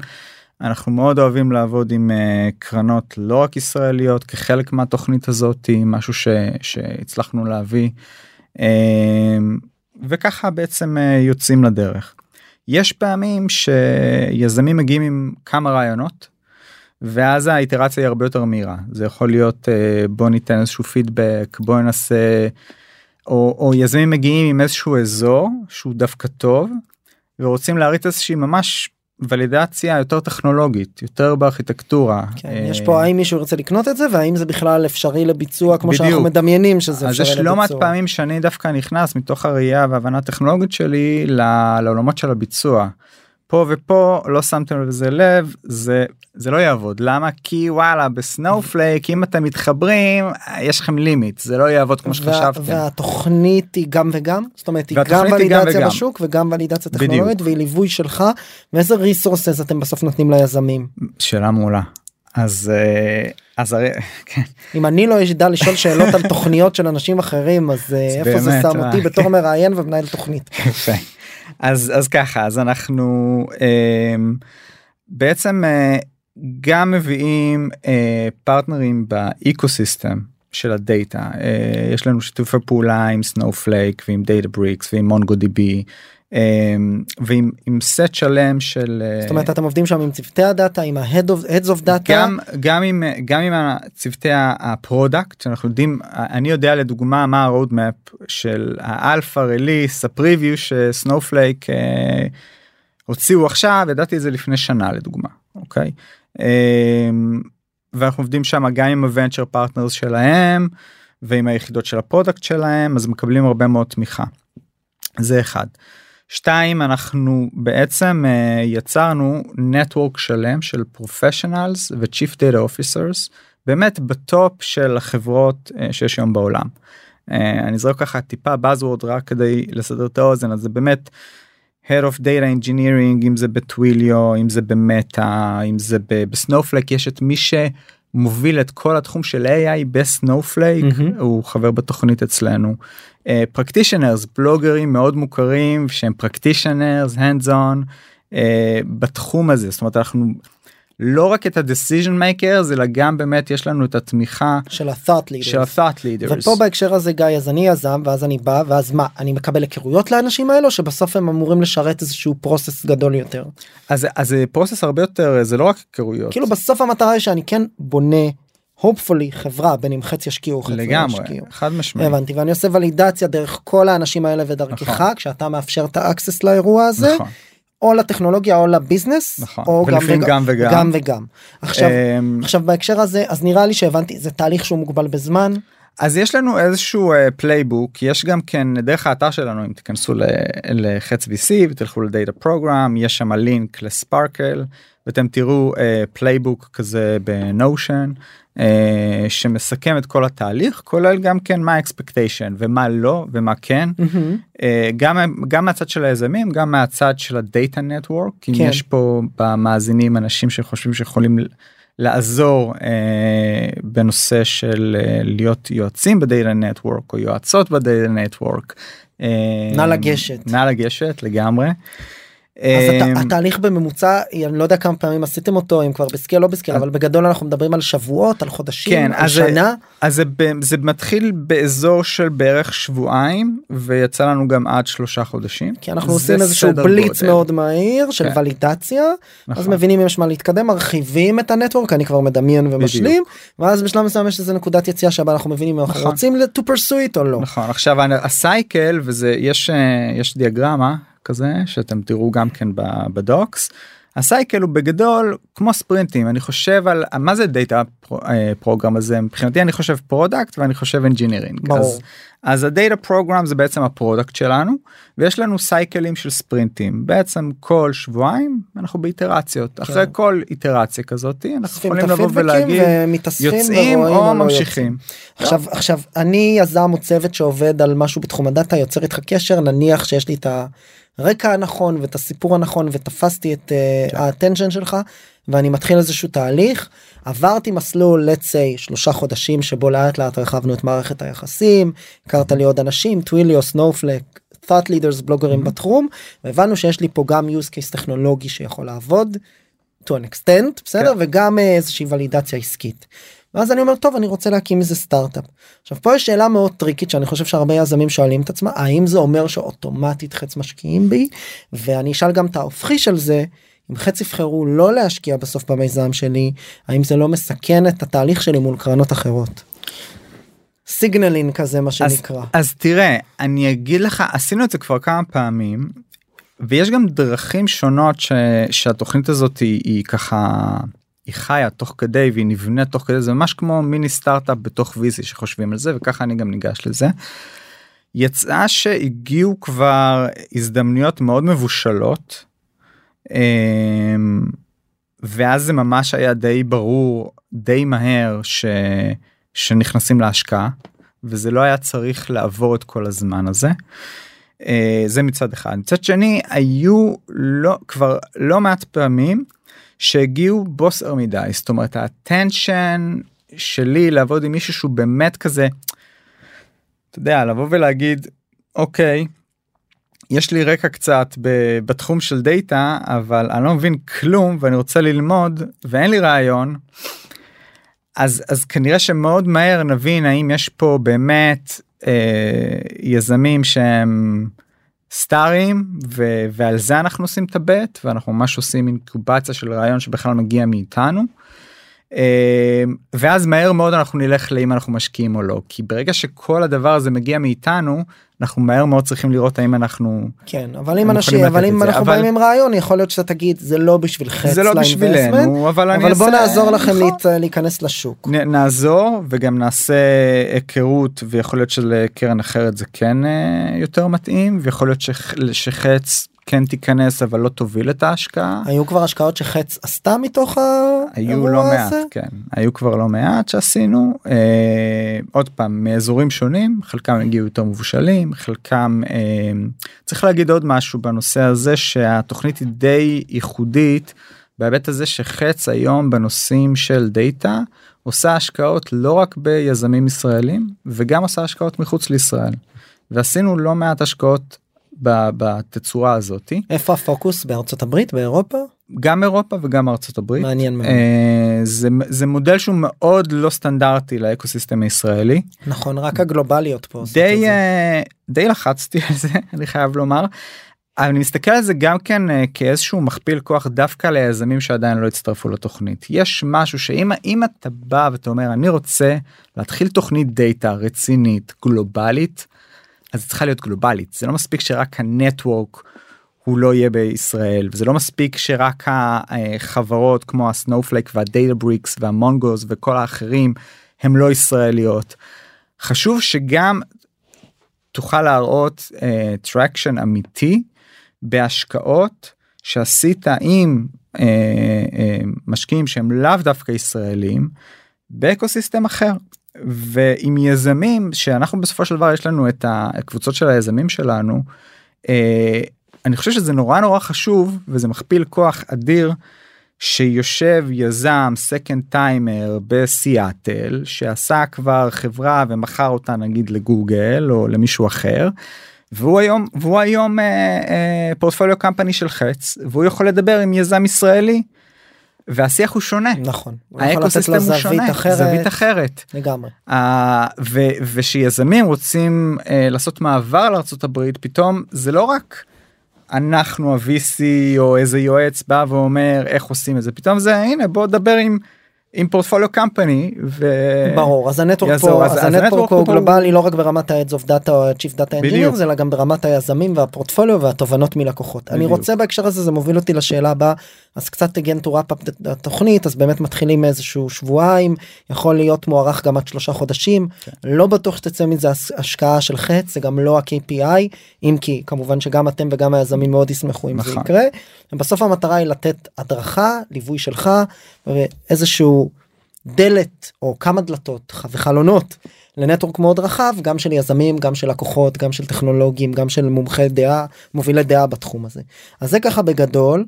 Speaker 1: אנחנו מאוד אוהבים לעבוד עם uh, קרנות לא רק ישראליות כחלק מהתוכנית הזאת משהו ש, שהצלחנו להביא uh, וככה בעצם uh, יוצאים לדרך. יש פעמים שיזמים מגיעים עם כמה רעיונות ואז האיטרציה היא הרבה יותר מהירה זה יכול להיות uh, בוא ניתן איזשהו פידבק בוא ננסה או, או יזמים מגיעים עם איזשהו אזור שהוא דווקא טוב ורוצים להריץ איזושהי ממש ולידציה יותר טכנולוגית יותר בארכיטקטורה.
Speaker 3: כן,
Speaker 1: אה,
Speaker 3: יש פה האם מישהו ירצה לקנות את זה והאם זה בכלל אפשרי לביצוע כמו שאנחנו
Speaker 1: בדיוק.
Speaker 3: מדמיינים שזה
Speaker 1: אז
Speaker 3: אפשרי
Speaker 1: יש לא מעט
Speaker 3: לביצוע.
Speaker 1: פעמים שאני דווקא נכנס מתוך הראייה והבנה הטכנולוגית שלי ל- לעולמות של הביצוע. פה ופה לא שמתם לזה לב זה זה לא יעבוד למה כי וואלה ב-Snowflake אם אתם מתחברים יש לכם limit זה לא יעבוד כמו שחשבתם.
Speaker 3: והתוכנית היא גם וגם זאת אומרת היא גם ולידציה
Speaker 1: וגם.
Speaker 3: בשוק וגם ולידציה. טכנולוגית והיא ליווי שלך ואיזה resources אתם בסוף נותנים ליזמים
Speaker 1: שאלה מעולה. אז אה, אז הרי כן
Speaker 3: אם אני לא אדע לשאול שאלות על תוכניות של אנשים אחרים אז אה, איפה זה שם
Speaker 1: אה.
Speaker 3: אותי בתור מראיין ומנהל תוכנית.
Speaker 1: אז אז ככה אז אנחנו אמ, בעצם אה, גם מביאים אה, פרטנרים ב-ecosystem של הדאטה. אה, יש לנו שיתופי פעולה עם Snowflake ועם Databricks ועם MongoDB ועם עם סט שלם של אה,
Speaker 3: זאת אומרת אתם עובדים שם עם צוותי הדאטה עם ה-head of heads of data
Speaker 1: גם גם עם גם עם צוותי ה-product שאנחנו יודעים אני יודע לדוגמה מה ה-roadmap של ה-alpha release ה-preview ש-Snowflake אה, הוציאו עכשיו ידעתי את זה לפני שנה לדוגמה אוקיי אה, ואנחנו עובדים שם גם עם ה-venture partners שלהם ועם היחידות של ה-product שלהם אז מקבלים הרבה מאוד תמיכה. זה אחד. שתיים אנחנו בעצם uh, יצרנו network שלם של professionals ו-chief data officers באמת ב-top של החברות uh, שיש היום בעולם. Uh, אני זורק ככה טיפה buzzword רק כדי לסדר את האוזן אז זה באמת head of data engineering אם זה ב-Twilio אם זה ב-Meta אם זה ב-Snowflake יש את מי שמוביל את כל התחום של AI בסנופלייק
Speaker 3: מהמם.
Speaker 1: הוא חבר בתוכנית אצלנו. practitioners בלוגרים מאוד מוכרים שהם practitioners hands on uh, בתחום הזה זאת אומרת אנחנו לא רק את ה-decision makers אלא גם באמת יש לנו את התמיכה
Speaker 3: של ה-thought leaders.
Speaker 1: של ה-thought leaders.
Speaker 3: ופה בהקשר הזה גיא אז אני יזם ואז אני בא ואז מה אני מקבל היכרויות לאנשים האלו שבסוף הם אמורים לשרת איזשהו process גדול יותר.
Speaker 1: אז אז זה process הרבה יותר זה לא רק היכרויות.
Speaker 3: כאילו בסוף המטרה היא שאני כן בונה hopefully חברה בין אם חץ ישקיעו חץ לא
Speaker 1: לגמרי
Speaker 3: ישקיעו.
Speaker 1: חד משמעית.
Speaker 3: הבנתי ואני עושה ולידציה דרך כל האנשים האלה ודרכך
Speaker 1: נכון.
Speaker 3: כשאתה מאפשר את ה-access לאירוע הזה
Speaker 1: נכון,
Speaker 3: או לטכנולוגיה או לביזנס
Speaker 1: נכון.
Speaker 3: או גם וגם
Speaker 1: גם וגם.
Speaker 3: גם וגם. עכשיו
Speaker 1: אמ,
Speaker 3: עכשיו בהקשר הזה אז נראה לי שהבנתי זה תהליך שהוא מוגבל בזמן
Speaker 1: אז יש לנו איזשהו playbook יש גם כן דרך האתר שלנו אם תיכנסו ל- לחץ VC ותלכו ל-data program יש שם לינק ל-Sparkle ואתם תראו playbook כזה ב-Notion שמסכם את כל התהליך כולל גם כן מה ה-expectation ומה לא ומה כן
Speaker 3: מהמם.
Speaker 1: אה, גם גם מהצד של היזמים גם מהצד של ה-data network אם
Speaker 3: כן.
Speaker 1: יש פה במאזינים אנשים שחושבים שיכולים לעזור אה, בנושא של אה, להיות יועצים ב-data network או יועצות ב-data network. אה,
Speaker 3: נא לגשת.
Speaker 1: נא לגשת לגמרי.
Speaker 3: אז הת- התהליך בממוצע אני לא יודע כמה פעמים עשיתם אותו אם כבר ב-scale לא ב-scale אבל בגדול אנחנו מדברים על שבועות על חודשים
Speaker 1: כן,
Speaker 3: על
Speaker 1: אז
Speaker 3: שנה
Speaker 1: אז זה, זה מתחיל באזור של בערך שבועיים ויצא לנו גם עד שלושה חודשים.
Speaker 3: כי אנחנו עושים איזשהו בליץ
Speaker 1: גודל.
Speaker 3: מאוד מהיר של
Speaker 1: כן.
Speaker 3: ולידציה אז
Speaker 1: נכון.
Speaker 3: מבינים אם יש מה להתקדם מרחיבים את ה-network אני כבר מדמיין ומשלים ואז בשלב מסוים יש איזה נקודת יציאה שבה אנחנו מבינים אם אנחנו
Speaker 1: נכון.
Speaker 3: רוצים ל- to pursue it או לא.
Speaker 1: נכון עכשיו ה-cycle וזה יש אה, יש דיאגרמה כזה שאתם תראו גם כן ב-docs. ה-cycle הוא בגדול כמו ספרינטים אני חושב על מה זה data program הזה מבחינתי אני חושב product ואני חושב engineering.
Speaker 3: ברור.
Speaker 1: אז, אז ה-data program זה בעצם ה-product שלנו ויש לנו סייקלים של ספרינטים בעצם כל שבועיים אנחנו באיטרציות אחרי כל איטרציה כזאת אנחנו יכולים לבוא ולהגיד יוצאים או
Speaker 3: לא
Speaker 1: ממשיכים.
Speaker 3: עכשיו עכשיו אני יזם או צוות שעובד על משהו בתחום הדאטה יוצר איתך קשר נניח שיש לי את הרקע הנכון ואת הסיפור הנכון ותפסתי את. האטנשן שלך ואני מתחיל איזשהו תהליך עברתי מסלול let's say שלושה חודשים שבו לאט לאט הרחבנו את מערכת היחסים הכרת לי עוד אנשים טוויליו סנופלק. thought leaders בלוגרים בתחום והבנו שיש לי פה גם use case טכנולוגי שיכול לעבוד to an extent בסדר
Speaker 1: כן.
Speaker 3: וגם אה, איזושהי ולידציה עסקית. ואז אני אומר טוב אני רוצה להקים איזה סטארט-אפ. עכשיו פה יש שאלה מאוד טריקית שאני חושב שהרבה יזמים שואלים את עצמם האם זה אומר שאוטומטית חץ משקיעים בי ואני אשאל גם את ההופכי של זה אם חץ יבחרו לא להשקיע בסוף במיזם שלי האם זה לא מסכן את התהליך שלי מול קרנות אחרות. סיגנלין כזה מה
Speaker 1: אז,
Speaker 3: שנקרא.
Speaker 1: אז תראה אני אגיד לך עשינו את זה כבר כמה פעמים ויש גם דרכים שונות ש, שהתוכנית הזאת היא, היא ככה היא חיה תוך כדי והיא נבנית תוך כדי זה ממש כמו מיני סטארט-אפ בתוך ויזי שחושבים על זה וככה אני גם ניגש לזה. יצא שהגיעו כבר הזדמנויות מאוד מבושלות. אמ, ואז זה ממש היה די ברור די מהר ש... שנכנסים להשקעה וזה לא היה צריך לעבור את כל הזמן הזה. אה, זה מצד אחד. מצד שני היו לא כבר לא מעט פעמים שהגיעו בוסר מדי זאת אומרת האטנשן שלי לעבוד עם מישהו שהוא באמת כזה. אתה יודע לבוא ולהגיד אוקיי יש לי רקע קצת ב- בתחום של דאטה אבל אני לא מבין כלום ואני רוצה ללמוד ואין לי רעיון. אז אז כנראה שמאוד מהר נבין האם יש פה באמת אה, יזמים שהם סטארים ו- ועל זה אנחנו עושים את הבט ואנחנו ממש עושים אינקובציה של רעיון שבכלל מגיע מאיתנו. אה, ואז מהר מאוד אנחנו נלך לאם אנחנו משקיעים או לא כי ברגע שכל הדבר הזה מגיע מאיתנו אנחנו מהר מאוד צריכים לראות האם אנחנו
Speaker 3: כן אבל אם אנשים אבל אם אנחנו
Speaker 1: אבל-
Speaker 3: באים עם רעיון יכול להיות שאתה תגיד זה לא בשביל חץ
Speaker 1: זה לא בשבילנו אבל אני
Speaker 3: אבל בוא נעזור לכם
Speaker 1: נכון.
Speaker 3: להיכנס לשוק.
Speaker 1: נעזור וגם נעשה היכרות ויכול להיות שלקרן אחרת זה כן אה, יותר מתאים ויכול להיות שח- שחץ כן תיכנס אבל לא תוביל את ההשקעה.
Speaker 3: היו כבר השקעות שחץ עשתה מתוך
Speaker 1: היו
Speaker 3: האירוע
Speaker 1: לא מעט? כן היו כבר לא מעט שעשינו אה, עוד פעם מאזורים שונים חלקם הגיעו יותר מבושלים חלקם אה, צריך להגיד עוד משהו בנושא הזה שהתוכנית היא די ייחודית בהיבט הזה שחץ היום בנושאים של דאטה עושה השקעות לא רק ביזמים ישראלים וגם עושה השקעות מחוץ לישראל ועשינו לא מעט השקעות בתצורה הזאתי
Speaker 3: איפה הפוקוס בארצות הברית באירופה?
Speaker 1: גם אירופה וגם ארצות הברית.
Speaker 3: מעניין מאוד.
Speaker 1: אה, זה, זה מודל שהוא מאוד לא סטנדרטי לאקוסיסטם הישראלי.
Speaker 3: נכון, רק הגלובליות פה.
Speaker 1: די. אה, די לחצתי על זה, אני חייב לומר. אני מסתכל על זה גם כן אה, כאיזשהו מכפיל כוח דווקא ליזמים שעדיין לא הצטרפו לתוכנית. יש משהו שאם אם אתה בא ואתה אומר אני רוצה להתחיל תוכנית דאטה רצינית גלובלית אז היא צריכה להיות גלובלית זה לא מספיק שרק ה-network הוא לא יהיה בישראל וזה לא מספיק שרק החברות כמו ה-Snowflake וה-Databricks וה-Mongos וכל האחרים הם לא ישראליות. חשוב שגם תוכל להראות traction uh, אמיתי בהשקעות שעשית עם uh, uh, משקיעים שהם לאו דווקא ישראלים ב-ecosystem אחר. ועם יזמים שאנחנו בסופו של דבר יש לנו את הקבוצות של היזמים שלנו uh, אני חושב שזה נורא נורא חשוב וזה מכפיל כוח אדיר שיושב יזם סקנד טיימר בסיאטל שעשה כבר חברה ומכר אותה נגיד לגוגל או למישהו אחר. והוא היום והוא היום אה, אה, פורטפוליו קמפני של חץ והוא יכול לדבר עם יזם ישראלי. והשיח הוא שונה
Speaker 3: נכון.
Speaker 1: האקוסיסטם הוא
Speaker 3: זווית
Speaker 1: שונה
Speaker 3: אחרת.
Speaker 1: זווית אחרת
Speaker 3: לגמרי.
Speaker 1: אה, ו- ושיזמים רוצים אה, לעשות מעבר לארה"ב פתאום זה לא רק אנחנו ה-VC או איזה יועץ בא ואומר איך עושים את זה פתאום זה הנה בוא דבר עם עם פורטפוליו קמפני ו...
Speaker 3: ברור אז הנטוורק פה
Speaker 1: אז-
Speaker 3: אז
Speaker 1: אז
Speaker 3: הנטוורק הוא גלובלי לא רק ברמת ה-Heads of Data או ה-Chief Data. Engineers אלא גם ברמת היזמים והפורטפוליו והתובנות מלקוחות. אני
Speaker 1: בדיוק.
Speaker 3: רוצה בהקשר הזה זה מוביל אותי לשאלה הבאה אז קצת again to wrap up התוכנית אז באמת מתחילים מאיזשהו שבועיים יכול להיות מוארך גם עד שלושה חודשים
Speaker 1: כן.
Speaker 3: לא בטוח שתצא מזה הש- השקעה של חץ זה גם לא ה-KPI אם כי כמובן שגם אתם וגם היזמים מאוד ישמחו אם זה
Speaker 1: נכון.
Speaker 3: יקרה. בסוף המטרה היא לתת הדרכה ליווי שלך ואיזשהו דלת או כמה דלתות וחלונות לנטוורק מאוד רחב גם של יזמים גם של לקוחות גם של טכנולוגים גם של מומחי דעה מובילי דעה בתחום הזה אז זה ככה בגדול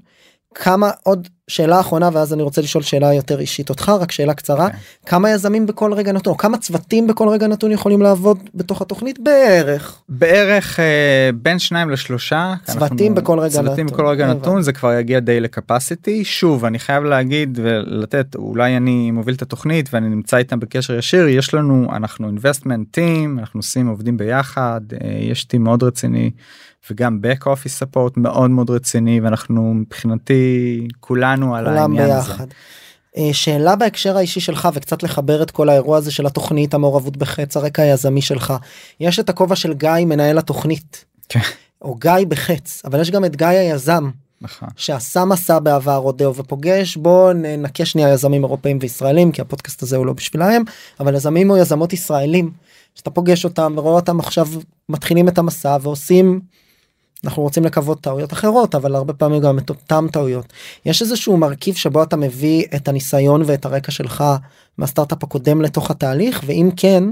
Speaker 3: כמה עוד שאלה אחרונה ואז אני רוצה לשאול שאלה יותר אישית אותך רק שאלה קצרה
Speaker 1: כן.
Speaker 3: כמה יזמים בכל רגע נתון או כמה צוותים בכל רגע נתון יכולים לעבוד בתוך התוכנית בערך
Speaker 1: בערך אה, בין שניים לשלושה
Speaker 3: צוותים
Speaker 1: אנחנו-
Speaker 3: בכל רגע
Speaker 1: צוותים
Speaker 3: נתון.
Speaker 1: בכל רגע
Speaker 3: הבנתי.
Speaker 1: נתון זה כבר יגיע די לקפסיטי שוב אני חייב להגיד ולתת אולי אני מוביל את התוכנית ואני נמצא איתם בקשר ישיר יש לנו אנחנו investment team אנחנו עושים עובדים ביחד אה, יש טים מאוד רציני וגם back office support מאוד מאוד רציני ואנחנו מבחינתי כולנו על העניין הזה.
Speaker 3: ביחד. אה, שאלה בהקשר האישי שלך וקצת לחבר את כל האירוע הזה של התוכנית המעורבות בחץ הרקע היזמי שלך יש את הכובע של גיא מנהל התוכנית
Speaker 1: כן.
Speaker 3: או גיא בחץ אבל יש גם את גיא היזם
Speaker 1: נכון.
Speaker 3: שעשה מסע בעבר רודאו ופוגש בוא ננקה שנייה יזמים אירופאים וישראלים כי הפודקאסט הזה הוא לא בשבילהם אבל יזמים או יזמות ישראלים שאתה פוגש אותם ורואה אותם עכשיו מתחילים את המסע ועושים. אנחנו רוצים לקוות טעויות אחרות אבל הרבה פעמים גם את אותם טעויות. יש איזשהו מרכיב שבו אתה מביא את הניסיון ואת הרקע שלך מהסטארט-אפ הקודם לתוך התהליך ואם כן.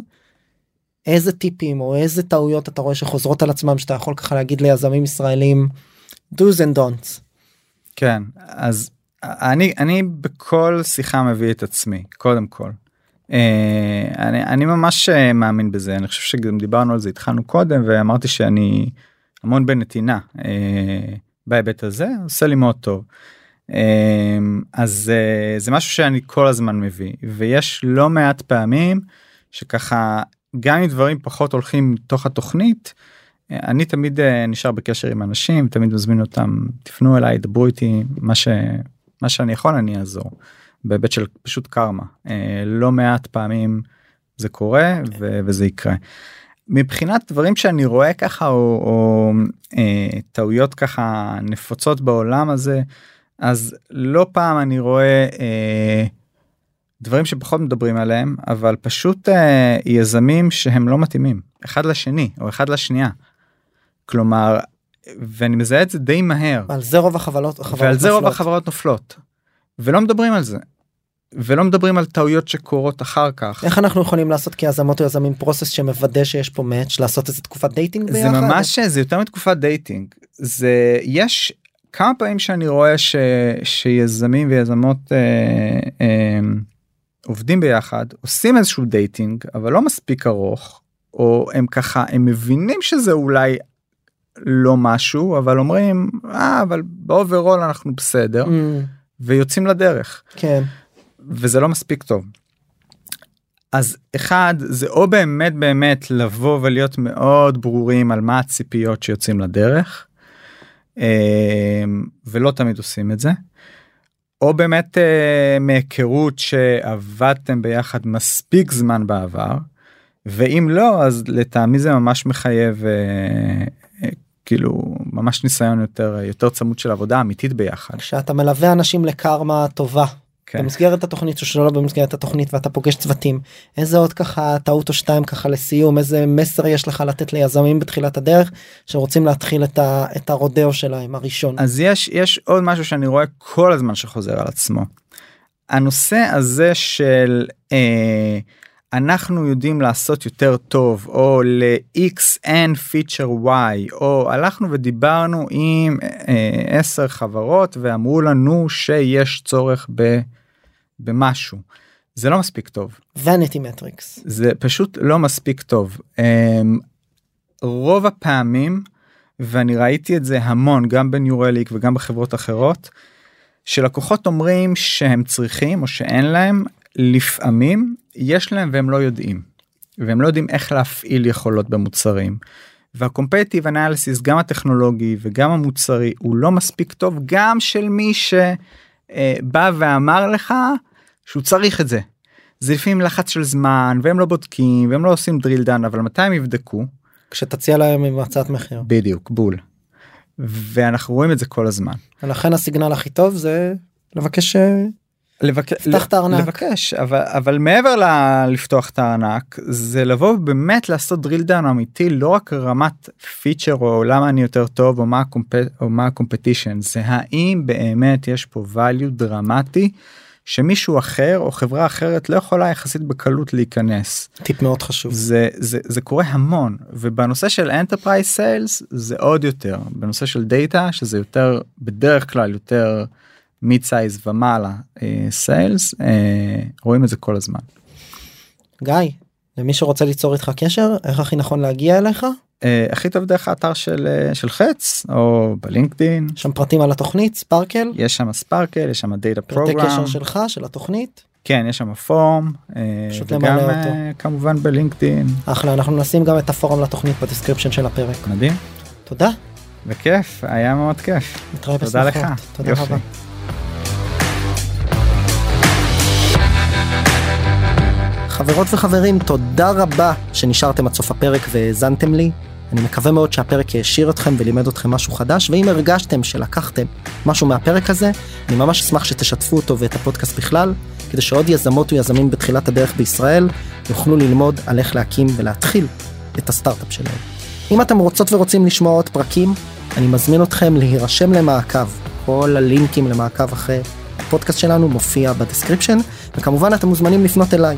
Speaker 3: איזה טיפים או איזה טעויות אתה רואה שחוזרות על עצמם שאתה יכול ככה להגיד ליזמים ישראלים do's and don'ts.
Speaker 1: כן אז אני אני בכל שיחה מביא את עצמי קודם כל. אה, אני אני ממש אה, מאמין בזה אני חושב שגם דיברנו על זה התחלנו קודם ואמרתי שאני המון בנתינה אה, בהיבט הזה עושה לי מאוד טוב. אה, אז אה, זה משהו שאני כל הזמן מביא ויש לא מעט פעמים שככה גם אם דברים פחות הולכים מתוך התוכנית אני תמיד נשאר בקשר עם אנשים תמיד מזמין אותם תפנו אליי דברו איתי מה ש... מה שאני יכול אני אעזור בהיבט של פשוט קרמה לא מעט פעמים זה קורה ו- וזה יקרה. מבחינת דברים שאני רואה ככה או, או אה, טעויות ככה נפוצות בעולם הזה אז לא פעם אני רואה אה, דברים שפחות מדברים עליהם אבל פשוט אה, יזמים שהם לא מתאימים אחד לשני או אחד לשנייה. כלומר ואני מזהה את זה די מהר
Speaker 3: על זה רוב החברות החברות
Speaker 1: ועל זה רוב
Speaker 3: נופלות.
Speaker 1: החברות נופלות ולא מדברים על זה. ולא מדברים על טעויות שקורות אחר כך.
Speaker 3: איך אנחנו יכולים לעשות כיזמות או יזמים process שמוודא שיש פה match לעשות איזה תקופת dating ביחד?
Speaker 1: זה ממש זה יותר מתקופת dating זה יש כמה פעמים שאני רואה ש, שיזמים ויזמות אה, אה, עובדים ביחד עושים איזשהו dating אבל לא מספיק ארוך או הם ככה הם מבינים שזה אולי לא משהו אבל אומרים אה, אבל באוברול אנחנו בסדר
Speaker 3: Mm,
Speaker 1: ויוצאים לדרך
Speaker 3: כן.
Speaker 1: וזה לא מספיק טוב. אז אחד זה או באמת באמת לבוא ולהיות מאוד ברורים על מה הציפיות שיוצאים לדרך אה, ולא תמיד עושים את זה. או באמת אה, מהיכרות שעבדתם ביחד מספיק זמן בעבר ואם לא אז לטעמי זה ממש מחייב אה, כאילו ממש ניסיון יותר יותר צמוד של עבודה אמיתית ביחד.
Speaker 3: כשאתה מלווה אנשים לקרמה טובה
Speaker 1: כן.
Speaker 3: במסגרת התוכנית או שלא במסגרת התוכנית ואתה פוגש צוותים איזה עוד ככה טעות או שתיים ככה לסיום איזה מסר יש לך לתת ליזמים בתחילת הדרך שרוצים להתחיל את, ה, את הרודאו שלהם הראשון.
Speaker 1: אז יש יש עוד משהו שאני רואה כל הזמן שחוזר על עצמו. הנושא הזה של אה, אנחנו יודעים לעשות יותר טוב או ל-XN פיצ'ר Y או הלכנו ודיברנו עם אה, 10 חברות ואמרו לנו שיש צורך ב, במשהו. זה לא מספיק טוב.
Speaker 3: וניטי מטריקס.
Speaker 1: זה פשוט לא מספיק טוב. אמ, רוב הפעמים ואני ראיתי את זה המון גם בניורליק וגם בחברות אחרות שלקוחות אומרים שהם צריכים או שאין להם לפעמים יש להם והם לא יודעים והם לא יודעים איך להפעיל יכולות במוצרים. אנליסיס גם הטכנולוגי וגם המוצרי הוא לא מספיק טוב גם של מי שבא ואמר לך שהוא צריך את זה. זה לפעמים לחץ של זמן והם לא בודקים והם לא עושים drill down אבל מתי הם יבדקו
Speaker 3: כשתציע להם עם הצעת מחיר.
Speaker 1: בדיוק בול. ואנחנו רואים את זה כל הזמן.
Speaker 3: ולכן ה-signal הכי טוב זה לבקש אה,
Speaker 1: לבק...
Speaker 3: פתח את הארנק.
Speaker 1: לבקש אבל אבל מעבר ללפתוח את הארנק זה לבוא באמת לעשות drill down אמיתי לא רק רמת feature או למה אני יותר טוב או מה ה-comp... או מה ה-competition זה האם באמת יש פה value דרמטי שמישהו אחר או חברה אחרת לא יכולה יחסית בקלות להיכנס
Speaker 3: טיפ מאוד חשוב.
Speaker 1: זה זה זה קורה המון ובנושא של enterprise sales זה עוד יותר בנושא של דאטה שזה יותר בדרך כלל יותר מיד סייז ומעלה סיילס רואים את זה כל הזמן.
Speaker 3: גיא, למי שרוצה ליצור איתך קשר, איך הכי נכון להגיע אליך?
Speaker 1: אה, הכי טוב דרך האתר של אה, של חץ או בלינקדין
Speaker 3: שם פרטים על התוכנית, ספארקל,
Speaker 1: יש שם ספארקל יש שם דאטה
Speaker 3: פרטי
Speaker 1: פרוגרם
Speaker 3: קשר שלך, של התוכנית.
Speaker 1: כן יש שם פורום אה, וגם אה. כמובן בלינקדין
Speaker 3: אחלה, אנחנו נשים גם את הפורום לתוכנית בדיסקריפשן של הפרק.
Speaker 1: מדהים
Speaker 3: תודה,
Speaker 1: וכיף היה מאוד כיף תודה. לך
Speaker 3: תודה. רבה. חברות וחברים, תודה רבה שנשארתם עד סוף הפרק והאזנתם לי. אני מקווה מאוד שהפרק העשיר אתכם ולימד אתכם משהו חדש, ואם הרגשתם שלקחתם משהו מהפרק הזה, אני ממש אשמח שתשתפו אותו ואת הפודקאסט בכלל, כדי שעוד יזמות ויזמים בתחילת הדרך בישראל יוכלו ללמוד על איך להקים ולהתחיל את הסטארט-אפ שלהם. אם אתם רוצות ורוצים לשמוע עוד פרקים, אני מזמין אתכם להירשם למעקב. כל הלינקים למעקב אחרי הפודקאסט שלנו מופיע ב description, וכמובן אתם מוזמנים לפנות אליי,